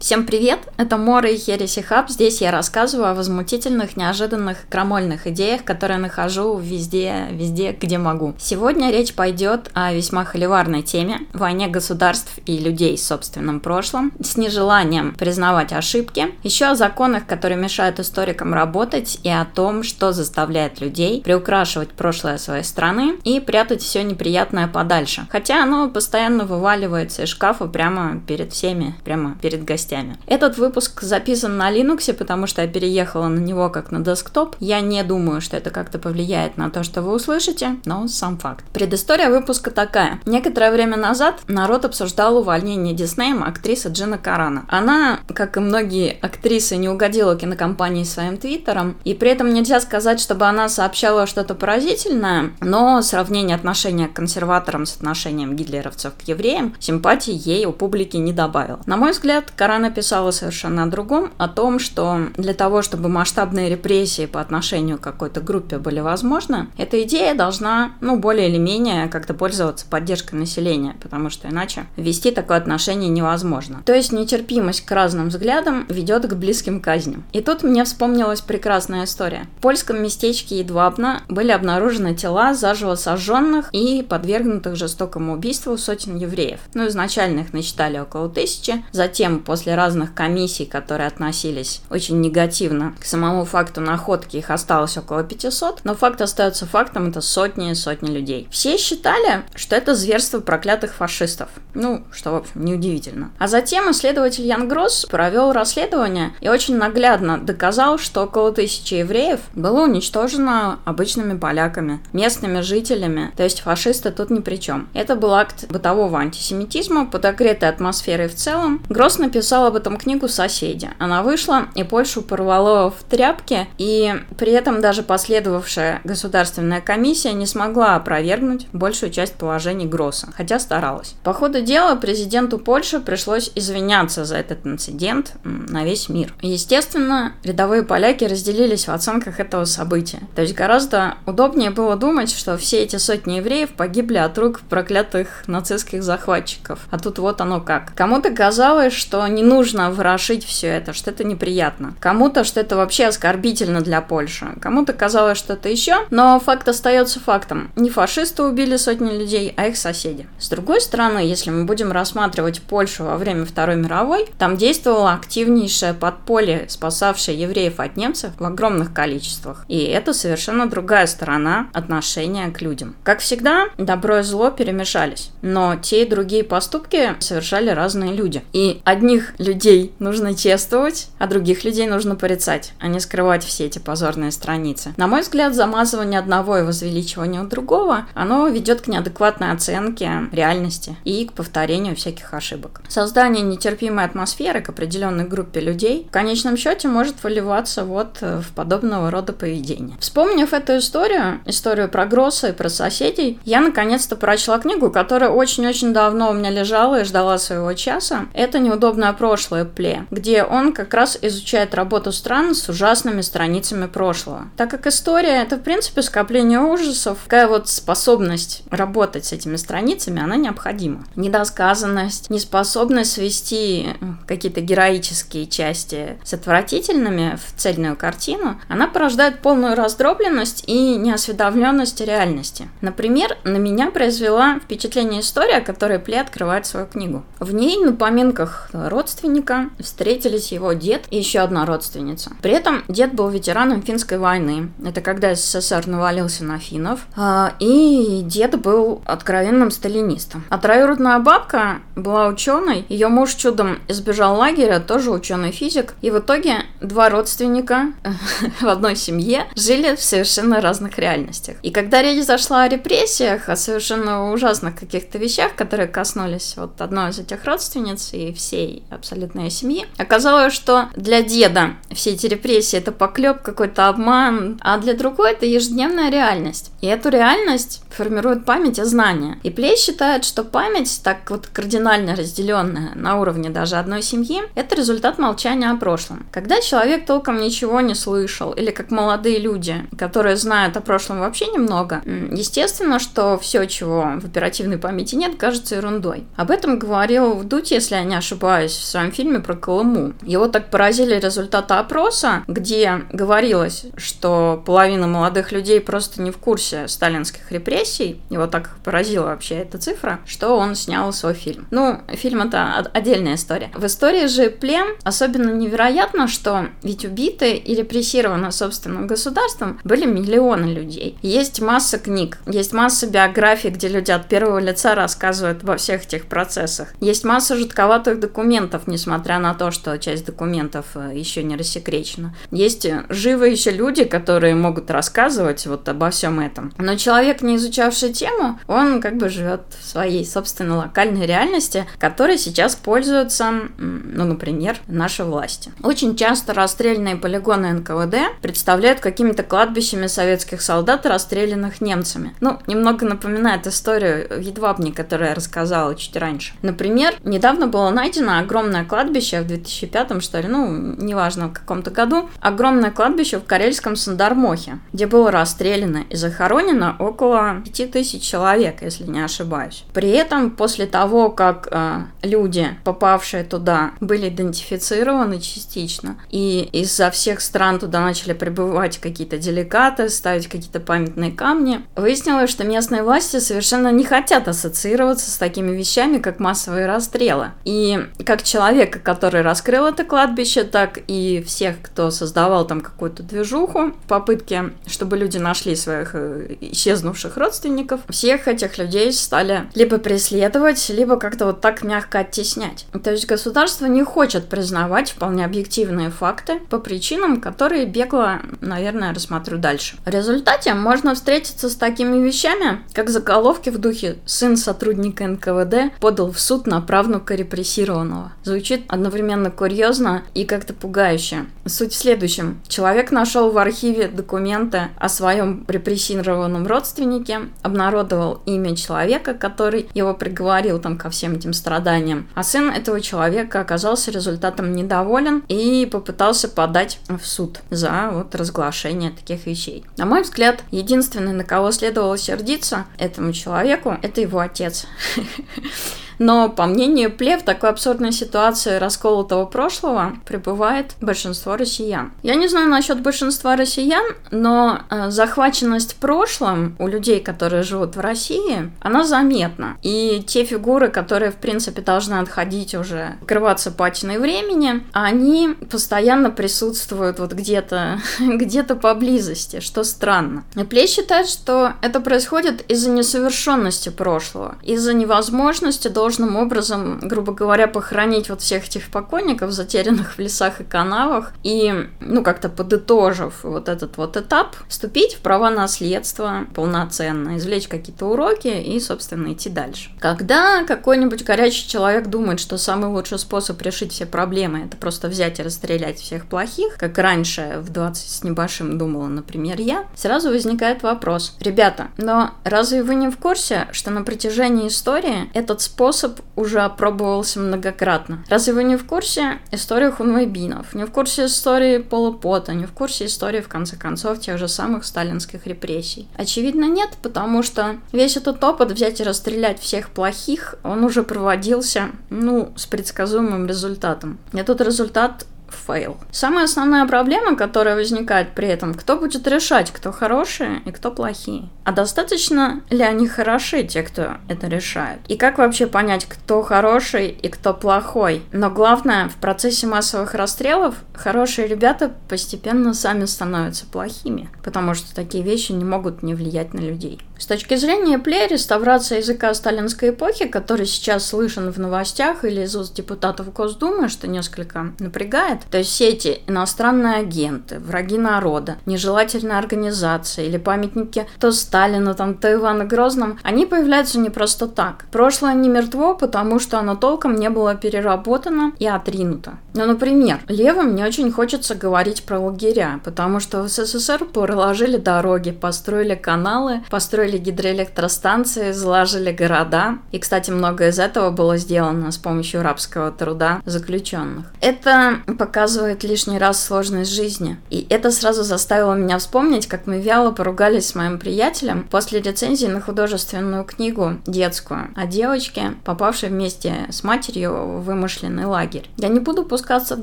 Всем привет! Это Мора и Хереси Хаб. Здесь я рассказываю о возмутительных, неожиданных, крамольных идеях, которые нахожу везде, везде, где могу. Сегодня речь пойдет о весьма холиварной теме – войне государств и людей с собственным прошлым, с нежеланием признавать ошибки, еще о законах, которые мешают историкам работать, и о том, что заставляет людей приукрашивать прошлое своей страны и прятать все неприятное подальше. Хотя оно постоянно вываливается из шкафа прямо перед всеми, прямо перед гостями новостями. Этот выпуск записан на Linux, потому что я переехала на него как на десктоп. Я не думаю, что это как-то повлияет на то, что вы услышите, но сам факт. Предыстория выпуска такая. Некоторое время назад народ обсуждал увольнение Диснеем актрисы Джина Карана. Она, как и многие актрисы, не угодила кинокомпании своим твиттером, и при этом нельзя сказать, чтобы она сообщала что-то поразительное, но сравнение отношения к консерваторам с отношением гитлеровцев к евреям симпатии ей у публики не добавил. На мой взгляд, Карана она писала совершенно о другом, о том, что для того, чтобы масштабные репрессии по отношению к какой-то группе были возможны, эта идея должна, ну, более или менее как-то пользоваться поддержкой населения, потому что иначе вести такое отношение невозможно. То есть нетерпимость к разным взглядам ведет к близким казням. И тут мне вспомнилась прекрасная история. В польском местечке Едвабна были обнаружены тела заживо сожженных и подвергнутых жестокому убийству сотен евреев. Ну, изначально их насчитали около тысячи, затем после после разных комиссий, которые относились очень негативно к самому факту находки, их осталось около 500, но факт остается фактом, это сотни и сотни людей. Все считали, что это зверство проклятых фашистов. Ну, что, в общем, неудивительно. А затем исследователь Ян Гросс провел расследование и очень наглядно доказал, что около тысячи евреев было уничтожено обычными поляками, местными жителями, то есть фашисты тут ни при чем. Это был акт бытового антисемитизма, подогретой атмосферой в целом. Гросс написал написал об этом книгу соседи. Она вышла, и Польшу порвало в тряпке, и при этом даже последовавшая государственная комиссия не смогла опровергнуть большую часть положений Гросса, хотя старалась. По ходу дела президенту Польши пришлось извиняться за этот инцидент на весь мир. Естественно, рядовые поляки разделились в оценках этого события. То есть гораздо удобнее было думать, что все эти сотни евреев погибли от рук проклятых нацистских захватчиков. А тут вот оно как. Кому-то казалось, что не нужно ворошить все это, что это неприятно. Кому-то, что это вообще оскорбительно для Польши. Кому-то казалось что-то еще, но факт остается фактом. Не фашисты убили сотни людей, а их соседи. С другой стороны, если мы будем рассматривать Польшу во время Второй мировой, там действовало активнейшее подполье, спасавшее евреев от немцев в огромных количествах. И это совершенно другая сторона отношения к людям. Как всегда, добро и зло перемешались, но те и другие поступки совершали разные люди. И одних людей нужно чествовать, а других людей нужно порицать, а не скрывать все эти позорные страницы. На мой взгляд, замазывание одного и возвеличивание другого, оно ведет к неадекватной оценке реальности и к повторению всяких ошибок. Создание нетерпимой атмосферы к определенной группе людей в конечном счете может выливаться вот э, в подобного рода поведение. Вспомнив эту историю, историю про Гросса и про соседей, я наконец-то прочла книгу, которая очень-очень давно у меня лежала и ждала своего часа. Это «Неудобная прошлое Пле, где он как раз изучает работу стран с ужасными страницами прошлого. Так как история это в принципе скопление ужасов, такая вот способность работать с этими страницами, она необходима. Недосказанность, неспособность свести какие-то героические части с отвратительными в цельную картину, она порождает полную раздробленность и неосведомленность реальности. Например, на меня произвела впечатление история, которая Пле открывает свою книгу. В ней на поминках родственников родственника встретились его дед и еще одна родственница. При этом дед был ветераном финской войны. Это когда СССР навалился на финнов. А, и дед был откровенным сталинистом. А троюродная бабка была ученой. Ее муж чудом избежал лагеря, тоже ученый физик. И в итоге два родственника в одной семье жили в совершенно разных реальностях. И когда речь зашла о репрессиях, о совершенно ужасных каких-то вещах, которые коснулись вот одной из этих родственниц и всей абсолютной семьи. Оказалось, что для деда все эти репрессии это поклеп, какой-то обман, а для другой это ежедневная реальность. И эту реальность формирует память и знания. И Плей считает, что память, так вот кардинально разделенная на уровне даже одной семьи, это результат молчания о прошлом. Когда человек толком ничего не слышал, или как молодые люди, которые знают о прошлом вообще немного, естественно, что все, чего в оперативной памяти нет, кажется ерундой. Об этом говорил Вдуть, если я не ошибаюсь, в своем фильме про Колыму. Его так поразили результаты опроса, где говорилось, что половина молодых людей просто не в курсе сталинских репрессий. Его так поразила вообще эта цифра, что он снял свой фильм. Ну, фильм это отдельная история. В истории же плен особенно невероятно, что ведь убиты и репрессированы собственным государством были миллионы людей. Есть масса книг, есть масса биографий, где люди от первого лица рассказывают во всех этих процессах. Есть масса жутковатых документов, несмотря на то, что часть документов э, еще не рассекречена. Есть э, живые еще люди, которые могут рассказывать вот обо всем этом. Но человек, не изучавший тему, он как бы живет в своей собственной локальной реальности, которой сейчас пользуются, ну, например, наши власти. Очень часто расстрельные полигоны НКВД представляют какими-то кладбищами советских солдат, расстрелянных немцами. Ну, немного напоминает историю Едвабни, которую я рассказала чуть раньше. Например, недавно было найдено огромное кладбище в 2005 что ли, ну, неважно каком-то году, огромное кладбище в карельском Сандармохе, где было расстреляно и захоронено около 5000 человек, если не ошибаюсь. При этом, после того, как э, люди, попавшие туда, были идентифицированы частично, и из-за всех стран туда начали прибывать какие-то делегаты, ставить какие-то памятные камни, выяснилось, что местные власти совершенно не хотят ассоциироваться с такими вещами, как массовые расстрелы. И как человека, который раскрыл это кладбище, так и всех, кто создавал там какую-то движуху в попытке, чтобы люди нашли своих э, исчезнувших родственников, всех этих людей стали либо преследовать, либо как-то вот так мягко оттеснять. То есть государство не хочет признавать вполне объективные факты по причинам, которые бегло, наверное, рассмотрю дальше. В результате можно встретиться с такими вещами, как заголовки в духе «Сын сотрудника НКВД подал в суд на правнука репрессированного». Звучит одновременно курьезно и как-то пугающе. Суть в следующем. Человек нашел в архиве документы о своем репрессированном родственнике, обнародовал имя человека, который его приговорил там ко всем этим страданиям. А сын этого человека оказался результатом недоволен и попытался подать в суд за вот разглашение таких вещей. На мой взгляд, единственный, на кого следовало сердиться этому человеку, это его отец. Но, по мнению Пле, в такой абсурдной ситуации расколотого прошлого пребывает большинство россиян. Я не знаю насчет большинства россиян, но э, захваченность прошлым у людей, которые живут в России, она заметна. И те фигуры, которые, в принципе, должны отходить уже, скрываться патиной времени, они постоянно присутствуют вот где-то где-то поблизости, что странно. И Пле считает, что это происходит из-за несовершенности прошлого, из-за невозможности должен должным образом, грубо говоря, похоронить вот всех этих покойников, затерянных в лесах и канавах, и, ну, как-то подытожив вот этот вот этап, вступить в права наследства полноценно, извлечь какие-то уроки и, собственно, идти дальше. Когда какой-нибудь горячий человек думает, что самый лучший способ решить все проблемы это просто взять и расстрелять всех плохих, как раньше в 20 с небольшим думала, например, я, сразу возникает вопрос. Ребята, но разве вы не в курсе, что на протяжении истории этот способ способ уже опробовался многократно. Разве вы не в курсе истории хунвейбинов, не в курсе истории Пола Пота, не в курсе истории, в конце концов, тех же самых сталинских репрессий? Очевидно, нет, потому что весь этот опыт взять и расстрелять всех плохих, он уже проводился, ну, с предсказуемым результатом. Этот результат fail. Самая основная проблема, которая возникает при этом, кто будет решать, кто хорошие и кто плохие. А достаточно ли они хороши, те, кто это решает? И как вообще понять, кто хороший и кто плохой? Но главное, в процессе массовых расстрелов хорошие ребята постепенно сами становятся плохими, потому что такие вещи не могут не влиять на людей. С точки зрения Плей, реставрация языка сталинской эпохи, который сейчас слышен в новостях или из уст депутатов Госдумы, что несколько напрягает, то есть все эти иностранные агенты, враги народа, нежелательные организации или памятники то Сталину, там, то Ивану Грозному, они появляются не просто так. Прошлое не мертво, потому что оно толком не было переработано и отринуто. Ну, например, левым не очень хочется говорить про лагеря, потому что в СССР проложили дороги, построили каналы, построили построили гидроэлектростанции, заложили города. И, кстати, многое из этого было сделано с помощью рабского труда заключенных. Это показывает лишний раз сложность жизни. И это сразу заставило меня вспомнить, как мы вяло поругались с моим приятелем после рецензии на художественную книгу детскую о девочке, попавшей вместе с матерью в вымышленный лагерь. Я не буду пускаться в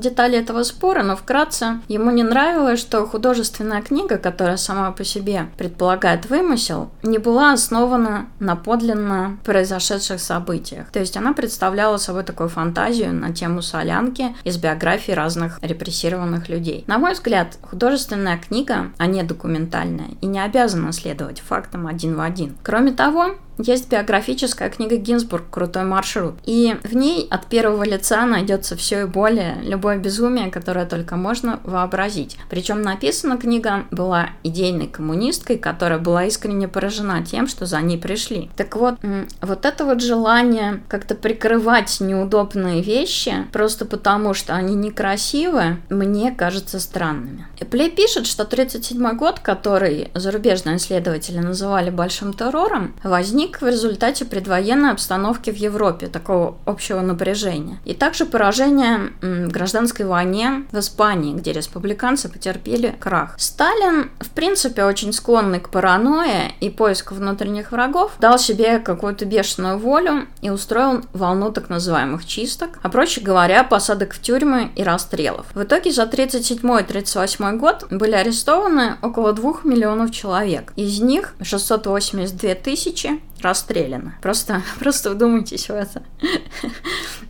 детали этого спора, но вкратце ему не нравилось, что художественная книга, которая сама по себе предполагает вымысел, не была основана на подлинно произошедших событиях. То есть она представляла собой такую фантазию на тему солянки из биографий разных репрессированных людей. На мой взгляд, художественная книга, а не документальная, и не обязана следовать фактам один в один. Кроме того, есть биографическая книга Гинзбург «Крутой маршрут». И в ней от первого лица найдется все и более, любое безумие, которое только можно вообразить. Причем написана книга была идейной коммунисткой, которая была искренне поражена тем, что за ней пришли. Так вот, вот это вот желание как-то прикрывать неудобные вещи просто потому, что они некрасивые, мне кажется странными. Плей пишет, что 1937 год, который зарубежные исследователи называли большим террором, возник возник в результате предвоенной обстановки в Европе, такого общего напряжения. И также поражение в гражданской войне в Испании, где республиканцы потерпели крах. Сталин, в принципе, очень склонный к паранойе и поиску внутренних врагов, дал себе какую-то бешеную волю и устроил волну так называемых чисток, а проще говоря, посадок в тюрьмы и расстрелов. В итоге за 1937-1938 год были арестованы около 2 миллионов человек. Из них 682 тысячи расстреляны. Просто, просто вдумайтесь в это.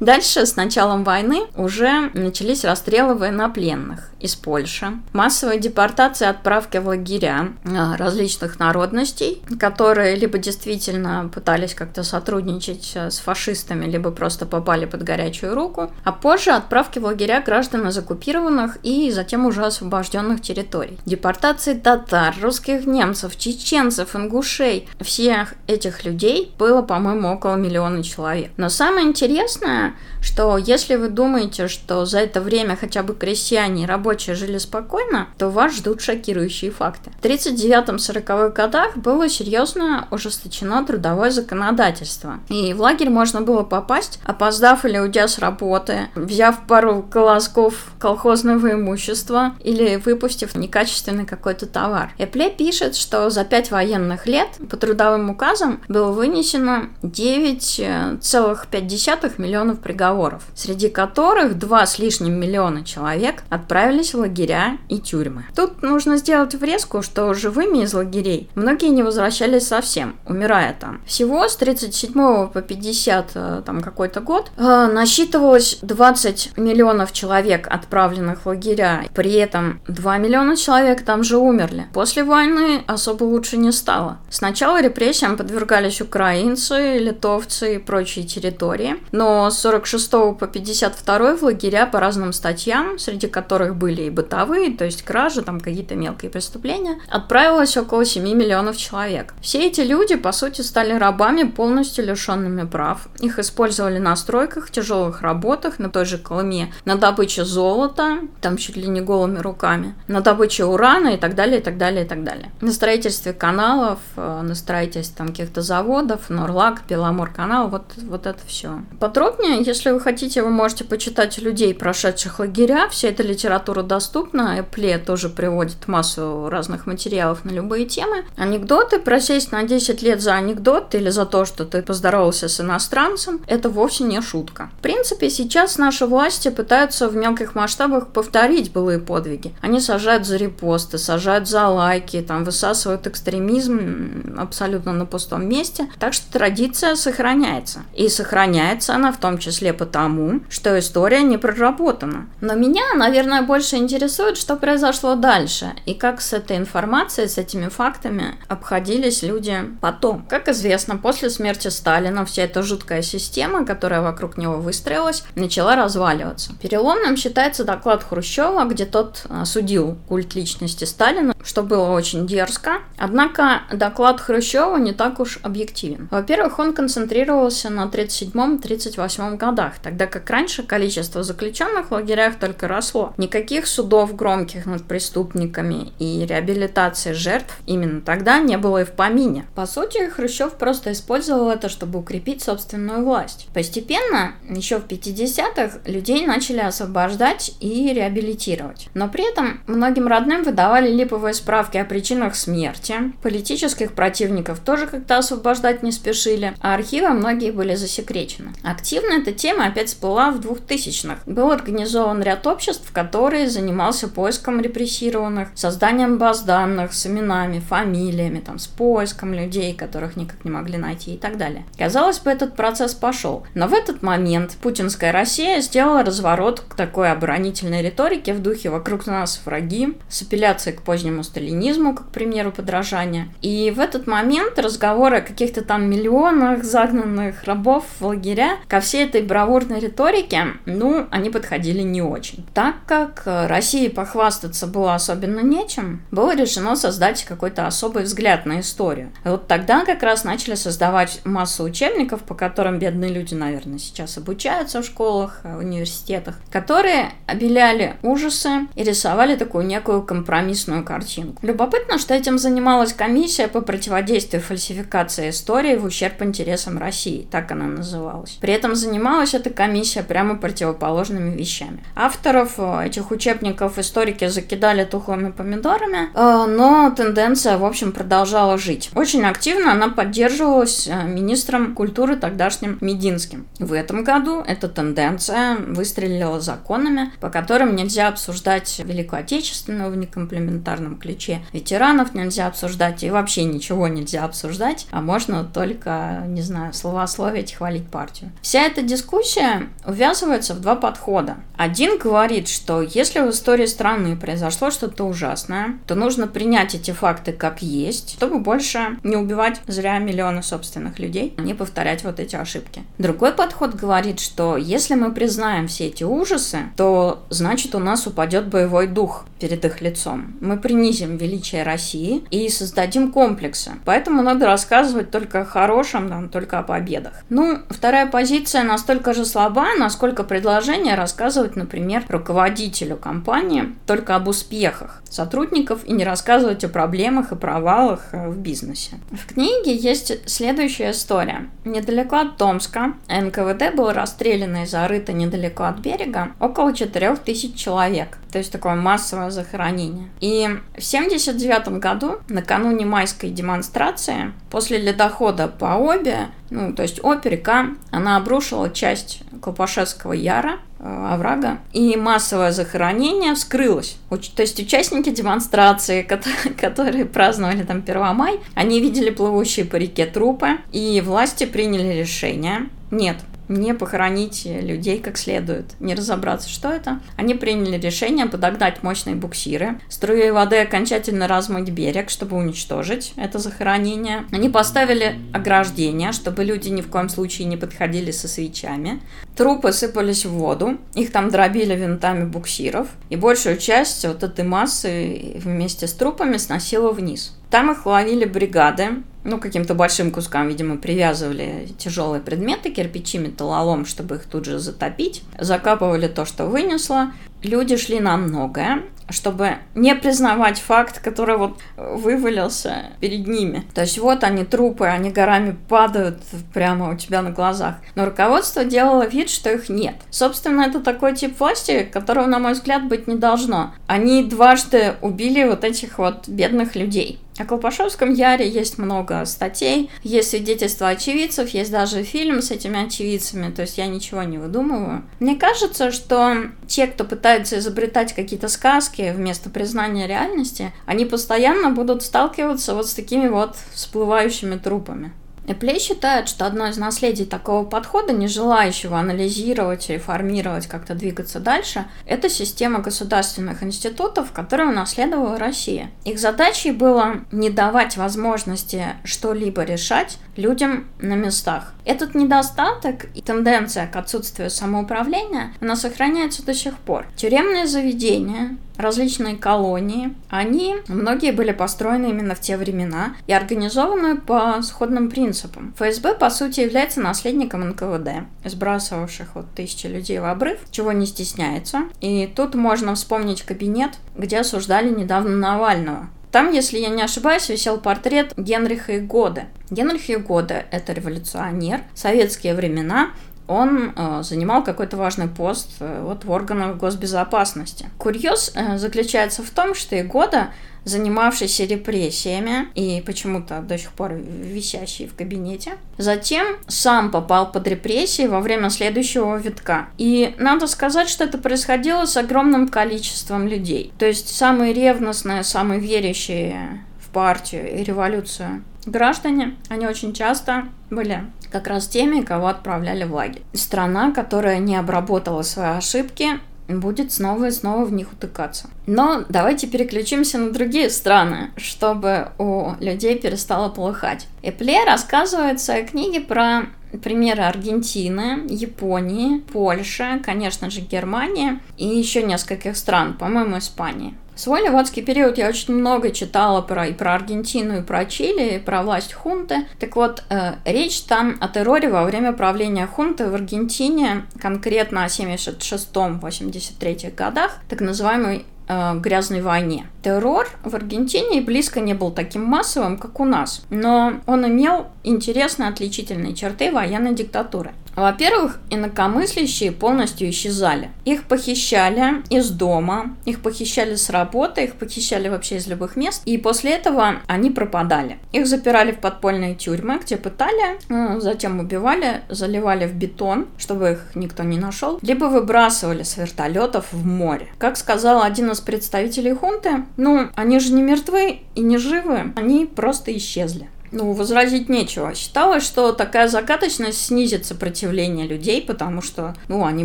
Дальше, с началом войны, уже начались расстрелы военнопленных из Польши, массовая депортация, отправки в лагеря а, различных народностей, которые либо действительно пытались как-то сотрудничать э, с фашистами, либо просто попали под горячую руку, а позже отправки в лагеря граждан из оккупированных и затем уже освобожденных территорий. Депортации татар, русских немцев, чеченцев, ингушей, всех этих этих людей было, по-моему, около миллиона человек. Но самое интересное, что если вы думаете, что за это время хотя бы крестьяне и рабочие жили спокойно, то вас ждут шокирующие факты. В 39-40-х годах было серьезно ужесточено трудовое законодательство. И в лагерь можно было попасть, опоздав или уйдя с работы, взяв пару колосков колхозного имущества или выпустив некачественный какой-то товар. Эпле пишет, что за пять военных лет по трудовым указам было вынесено 9,5 миллионов приговоров, среди которых 2 с лишним миллиона человек отправились в лагеря и тюрьмы. Тут нужно сделать врезку, что живыми из лагерей многие не возвращались совсем, умирая там. Всего с 37 по 50 э, там какой-то год э, насчитывалось 20 миллионов человек, отправленных в лагеря. При этом 2 миллиона человек там же умерли. После войны особо лучше не стало. Сначала репрессиям подвергались привлекались украинцы, литовцы и прочие территории. Но с 46 по 52 в лагеря по разным статьям, среди которых были и бытовые, то есть кражи, там какие-то мелкие преступления, отправилось около 7 миллионов человек. Все эти люди, по сути, стали рабами, полностью лишенными прав. Их использовали на стройках, тяжелых работах, на той же Колыме, на добыче золота, там чуть ли не голыми руками, на добыче урана и так далее, и так далее, и так далее. На строительстве каналов, э, на строительстве там каких-то заводов, Норлак, Беломор-канал, вот, вот это все. Подробнее, если вы хотите, вы можете почитать людей, прошедших лагеря. Вся эта литература доступна. Эпле тоже приводит массу разных материалов на любые темы. Анекдоты, просесть на 10 лет за анекдот или за то, что ты поздоровался с иностранцем, это вовсе не шутка. В принципе, сейчас наши власти пытаются в мелких масштабах повторить былые подвиги. Они сажают за репосты, сажают за лайки, там высасывают экстремизм абсолютно на пустом месте месте. Так что традиция сохраняется. И сохраняется она в том числе потому, что история не проработана. Но меня, наверное, больше интересует, что произошло дальше. И как с этой информацией, с этими фактами обходились люди потом. Как известно, после смерти Сталина вся эта жуткая система, которая вокруг него выстроилась, начала разваливаться. Переломным считается доклад Хрущева, где тот осудил культ личности Сталина, что было очень дерзко. Однако доклад Хрущева не так уж объективен. Во-первых, он концентрировался на 37-38 годах, тогда как раньше количество заключенных в лагерях только росло. Никаких судов громких над преступниками и реабилитации жертв именно тогда не было и в помине. По сути, Хрущев просто использовал это, чтобы укрепить собственную власть. Постепенно, еще в 50-х, людей начали освобождать и реабилитировать. Но при этом многим родным выдавали липовые справки о причинах смерти. Политических противников тоже как-то освобождать не спешили, а архивы многие были засекречены. Активно эта тема опять всплыла в 2000-х. Был организован ряд обществ, которые занимался поиском репрессированных, созданием баз данных с именами, фамилиями, там, с поиском людей, которых никак не могли найти и так далее. Казалось бы, этот процесс пошел. Но в этот момент путинская Россия сделала разворот к такой оборонительной риторике в духе «вокруг нас враги», с апелляцией к позднему сталинизму, как, примеру, подражания. И в этот момент разговоры каких-то там миллионах загнанных рабов в лагеря ко всей этой бравурной риторике, ну, они подходили не очень. Так как России похвастаться было особенно нечем, было решено создать какой-то особый взгляд на историю. И вот тогда как раз начали создавать массу учебников, по которым бедные люди, наверное, сейчас обучаются в школах, в университетах, которые обеляли ужасы и рисовали такую некую компромиссную картинку. Любопытно, что этим занималась комиссия по противодействию фальсификации истории в ущерб интересам России, так она называлась. При этом занималась эта комиссия прямо противоположными вещами. Авторов э, этих учебников историки закидали тухлыми помидорами, э, но тенденция, в общем, продолжала жить. Очень активно она поддерживалась э, министром культуры тогдашним Мединским. В этом году эта тенденция выстрелила законами, по которым нельзя обсуждать Великую Отечественную в некомплементарном ключе, ветеранов нельзя обсуждать и вообще ничего нельзя обсуждать, а можно только, не знаю, словословить, хвалить партию. Вся эта дискуссия увязывается в два подхода. Один говорит, что если в истории страны произошло что-то ужасное, то нужно принять эти факты как есть, чтобы больше не убивать зря миллионы собственных людей, не повторять вот эти ошибки. Другой подход говорит, что если мы признаем все эти ужасы, то значит у нас упадет боевой дух перед их лицом. Мы принизим величие России и создадим комплексы. Поэтому надо рассказывать только о хорошем, там, только о победах. Ну, вторая позиция настолько же слаба, насколько предложение рассказывать, например, руководителю компании только об успехах сотрудников и не рассказывать о проблемах и провалах э, в бизнесе. В книге есть следующая история. Недалеко от Томска НКВД было расстреляно и зарыто недалеко от берега около 4000 человек. То есть такое массовое захоронение. И в 1979 году, накануне майской демонстрации, после ледохода по Обе, ну, то есть Обе река, она обрушила часть Колпашевского яра, э, оврага, и массовое захоронение вскрылось. То есть участники демонстрации, которые праздновали там 1 май, они видели плывущие по реке трупы, и власти приняли решение, нет, не похоронить людей как следует, не разобраться, что это. Они приняли решение подогнать мощные буксиры, струей воды окончательно размыть берег, чтобы уничтожить это захоронение. Они поставили ограждения, чтобы люди ни в коем случае не подходили со свечами. Трупы сыпались в воду, их там дробили винтами буксиров, и большую часть вот этой массы вместе с трупами сносило вниз. Там их ловили бригады, ну, каким-то большим кускам, видимо, привязывали тяжелые предметы, кирпичи, металлолом, чтобы их тут же затопить. Закапывали то, что вынесло. Люди шли на многое, чтобы не признавать факт, который вот вывалился перед ними. То есть вот они трупы, они горами падают прямо у тебя на глазах. Но руководство делало вид, что их нет. Собственно, это такой тип власти, которого, на мой взгляд, быть не должно. Они дважды убили вот этих вот бедных людей. О Колпашевском Яре есть много статей, есть свидетельства очевидцев, есть даже фильм с этими очевидцами, то есть я ничего не выдумываю. Мне кажется, что те, кто пытается изобретать какие-то сказки вместо признания реальности, они постоянно будут сталкиваться вот с такими вот всплывающими трупами. Эплей считает, что одно из наследий такого подхода, не желающего анализировать, реформировать, как-то двигаться дальше, это система государственных институтов, которую унаследовала Россия. Их задачей было не давать возможности что-либо решать людям на местах. Этот недостаток и тенденция к отсутствию самоуправления, она сохраняется до сих пор. Тюремные заведения, различные колонии, они, многие были построены именно в те времена и организованы по сходным принципам. ФСБ, по сути, является наследником НКВД, сбрасывавших вот тысячи людей в обрыв, чего не стесняется. И тут можно вспомнить кабинет, где осуждали недавно Навального. Там, если я не ошибаюсь, висел портрет Генриха Игоды. Генрих Игода – это революционер, советские времена, он э, занимал какой-то важный пост э, вот в органах госбезопасности. Курьез э, заключается в том, что Игода, занимавшийся репрессиями и почему-то до сих пор висящий в кабинете, затем сам попал под репрессии во время следующего витка. И надо сказать, что это происходило с огромным количеством людей. То есть самые ревностные, самые верящие в партию и революцию граждане, они очень часто были как раз теми, кого отправляли в лагерь. Страна, которая не обработала свои ошибки, будет снова и снова в них утыкаться. Но давайте переключимся на другие страны, чтобы у людей перестало полыхать. Эпле рассказывает в своей книге про примеры Аргентины, Японии, Польши, конечно же, Германии и еще нескольких стран, по-моему, Испании. Свой левацкий период я очень много читала про, и про Аргентину, и про Чили, и про власть хунты. Так вот, э, речь там о терроре во время правления хунты в Аргентине, конкретно о 76-83 годах, так называемый э, грязной войне. Террор в Аргентине близко не был таким массовым, как у нас, но он имел интересные отличительные черты военной диктатуры. Во-первых, инакомыслящие полностью исчезали. Их похищали из дома, их похищали с работы, их похищали вообще из любых мест, и после этого они пропадали. Их запирали в подпольные тюрьмы, где пытали, ну, затем убивали, заливали в бетон, чтобы их никто не нашел, либо выбрасывали с вертолетов в море. Как сказал один из представителей хунты, ну, они же не мертвы и не живы, они просто исчезли. Ну, возразить нечего. Считалось, что такая загадочность снизит сопротивление людей, потому что, ну, они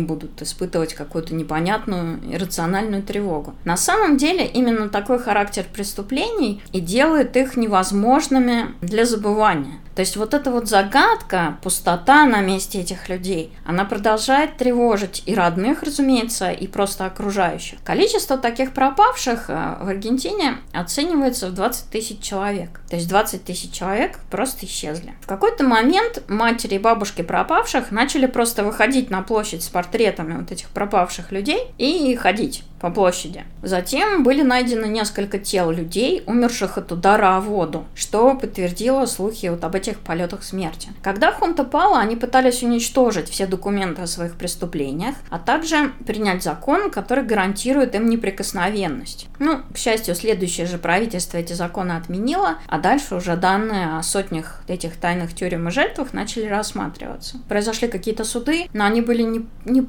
будут испытывать какую-то непонятную иррациональную тревогу. На самом деле, именно такой характер преступлений и делает их невозможными для забывания. То есть вот эта вот загадка, пустота на месте этих людей, она продолжает тревожить и родных, разумеется, и просто окружающих. Количество таких пропавших э, в Аргентине оценивается в 20 тысяч человек. То есть 20 тысяч человек просто исчезли. В какой-то момент матери и бабушки пропавших начали просто выходить на площадь с портретами вот этих пропавших людей и ходить по площади. Затем были найдены несколько тел людей, умерших от удара о воду, что подтвердило слухи вот об этих полетах смерти. Когда хунта пала, они пытались уничтожить все документы о своих преступлениях, а также принять закон, который гарантирует им неприкосновенность. Ну, к счастью, следующее же правительство эти законы отменило, а дальше уже данные о сотнях этих тайных тюрем и жертвах начали рассматриваться. Произошли какие-то суды, но они были не, не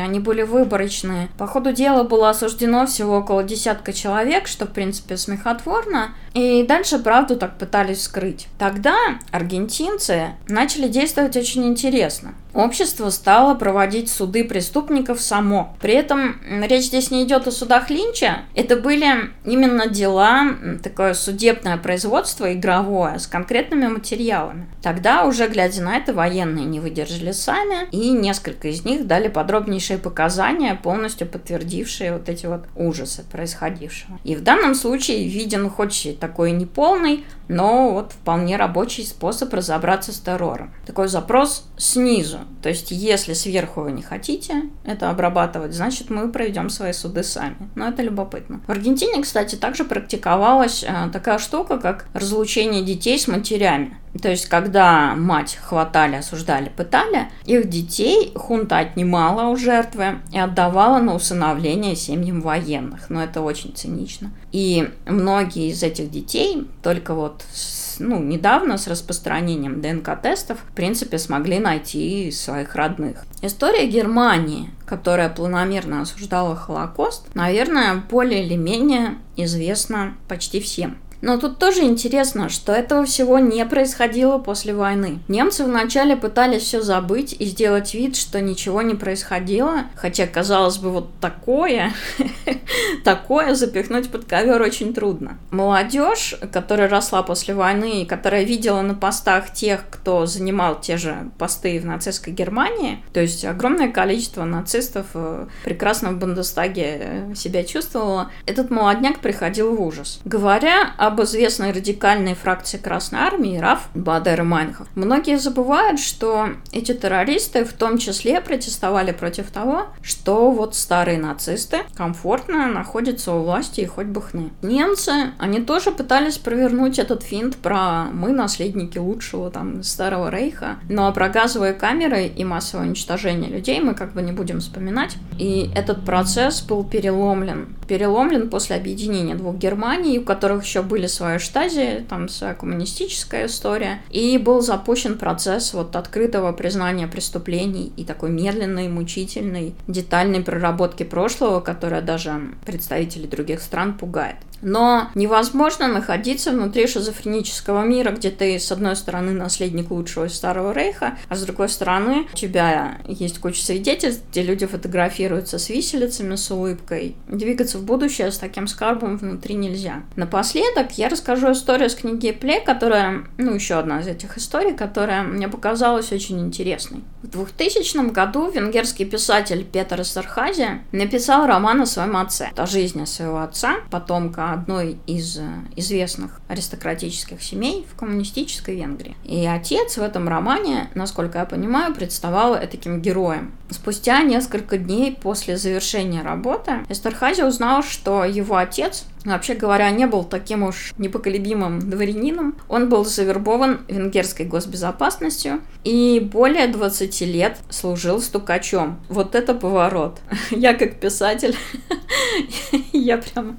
они были выборочные. По ходу дела было осуждено всего около десятка человек, что, в принципе, смехотворно. И дальше правду так пытались скрыть. Тогда аргентинцы начали действовать очень интересно. Общество стало проводить суды преступников само. При этом речь здесь не идет о судах Линча. Это были именно дела, такое судебное производство игровое с конкретными материалами. Тогда уже, глядя на это, военные не выдержали сами, и несколько из них дали подробнейшие показания, полностью подтвердившие вот эти вот ужасы происходившего. И в данном случае виден хоть и такой неполный, но вот вполне рабочий способ разобраться с террором. Такой запрос снизу. То есть, если сверху вы не хотите это обрабатывать, значит, мы проведем свои суды сами. Но это любопытно. В Аргентине, кстати, также практиковалась э, такая штука, как разлучение детей с матерями. То есть, когда мать хватали, осуждали, пытали, их детей хунта отнимала у жертвы и отдавала на усыновление семьям военных. Но это очень цинично. И многие из этих детей только вот с, ну, недавно с распространением ДНК-тестов, в принципе, смогли найти своих родных. История Германии, которая планомерно осуждала Холокост, наверное, более или менее известна почти всем. Но тут тоже интересно, что этого всего не происходило после войны. Немцы вначале пытались все забыть и сделать вид, что ничего не происходило, хотя, казалось бы, вот такое, такое запихнуть под ковер очень трудно. Молодежь, которая росла после войны и которая видела на постах тех, кто занимал те же посты в нацистской Германии, то есть огромное количество нацистов э, прекрасно в Бундестаге э, себя чувствовало, этот молодняк приходил в ужас. Говоря об известной радикальной фракции Красной Армии, РАФ, Бадер Майнхов, многие забывают, что эти террористы в том числе протестовали против того, что вот старые нацисты комфортно находятся у власти и хоть бы хны. Немцы, они тоже пытались провернуть этот финт про мы наследники лучшего там старого рейха, но про газовые камеры и массовое уничтожение людей мы как бы не будем вспоминать. И этот процесс был переломлен. Переломлен после объединения двух Германий, у которых еще были свои штази, там своя коммунистическая история. И был запущен процесс вот открытого признания преступлений и такой медленной, мучительной, детальной проработки прошлого, которая даже представителей других стран пугает. Но невозможно находиться внутри шизофренического мира, где ты, с одной стороны, наследник лучшего из Старого Рейха, а с другой стороны, у тебя есть куча свидетельств, где люди фотографируются с виселицами, с улыбкой. Двигаться в будущее с таким скарбом внутри нельзя. Напоследок я расскажу историю с книги Пле, которая, ну, еще одна из этих историй, которая мне показалась очень интересной. В 2000 году венгерский писатель Петр Эстерхази написал роман о своем отце, о жизни своего отца, потомка одной из э, известных аристократических семей в коммунистической Венгрии. И отец в этом романе, насколько я понимаю, представал таким героем. Спустя несколько дней после завершения работы Эстерхази узнал, что его отец вообще говоря, не был таким уж непоколебимым дворянином. Он был завербован венгерской госбезопасностью и более 20 лет служил стукачом. Вот это поворот. Я как писатель, я прям,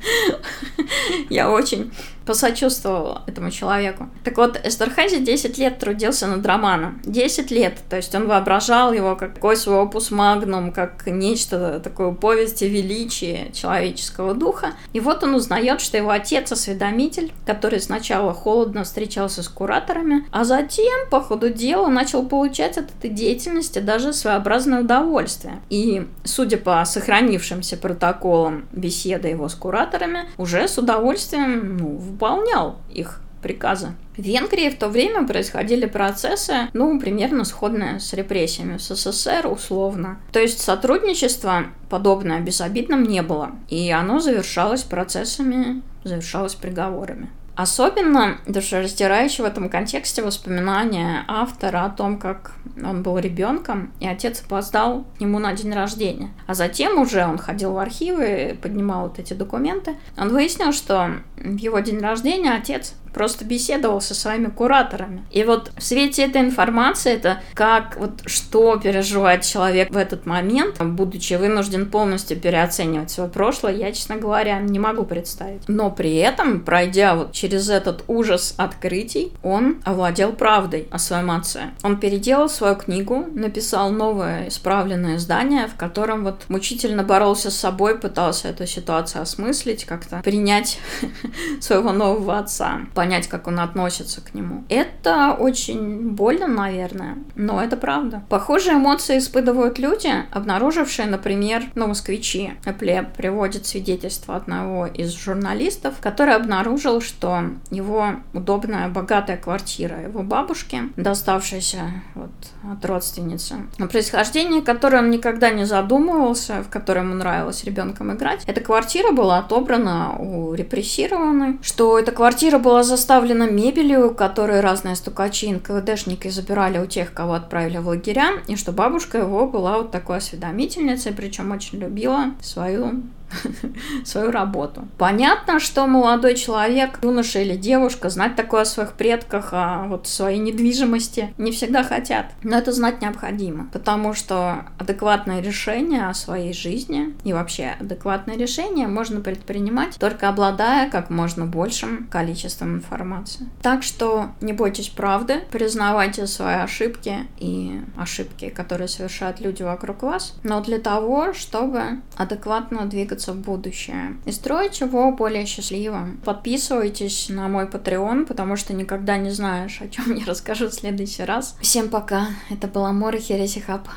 я очень посочувствовала этому человеку. Так вот, Эстерхази 10 лет трудился над романом. 10 лет. То есть он воображал его как какой свой опус магнум, как нечто такое повести величия человеческого духа. И вот он узнает, что его отец осведомитель, который сначала холодно встречался с кураторами, а затем, по ходу дела, начал получать от этой деятельности даже своеобразное удовольствие. И, судя по сохранившимся протоколам беседы его с кураторами, уже с удовольствием ну, выполнял их приказы. В Венгрии в то время происходили процессы, ну, примерно сходные с репрессиями в СССР, условно. То есть сотрудничество подобное безобидным не было. И оно завершалось процессами, завершалось приговорами. Особенно душераздирающее в этом контексте воспоминания автора о том, как он был ребенком, и отец опоздал к нему на день рождения. А затем уже он ходил в архивы, поднимал вот эти документы. Он выяснил, что в его день рождения отец просто беседовал со своими кураторами. И вот в свете этой информации, это как вот что переживает человек в этот момент, будучи вынужден полностью переоценивать свое прошлое, я, честно говоря, не могу представить. Но при этом, пройдя вот через этот ужас открытий, он овладел правдой о своем отце. Он переделал свою книгу, написал новое исправленное издание, в котором вот мучительно боролся с собой, пытался эту ситуацию осмыслить, как-то принять своего нового отца как он относится к нему. Это очень больно, наверное, но это правда. Похожие эмоции испытывают люди, обнаружившие, например, ну, москвичи. Эпле приводит свидетельство одного из журналистов, который обнаружил, что его удобная, богатая квартира его бабушки, доставшаяся вот от родственницы, о происхождении которой он никогда не задумывался, в которой ему нравилось ребенком играть, эта квартира была отобрана у репрессированной, что эта квартира была заставлена мебелью, которую разные стукачи и НКВДшники забирали у тех, кого отправили в лагеря, и что бабушка его была вот такой осведомительницей, причем очень любила свою свою работу. Понятно, что молодой человек, юноша или девушка, знать такое о своих предках, о вот своей недвижимости не всегда хотят. Но это знать необходимо, потому что адекватное решение о своей жизни и вообще адекватное решение можно предпринимать только обладая как можно большим количеством информации. Так что не бойтесь правды, признавайте свои ошибки и ошибки, которые совершают люди вокруг вас, но для того, чтобы адекватно двигаться двигаться в будущее и строить его более счастливым. Подписывайтесь на мой Patreon, потому что никогда не знаешь, о чем я расскажу в следующий раз. Всем пока. Это был Амор и Хереси Хаб.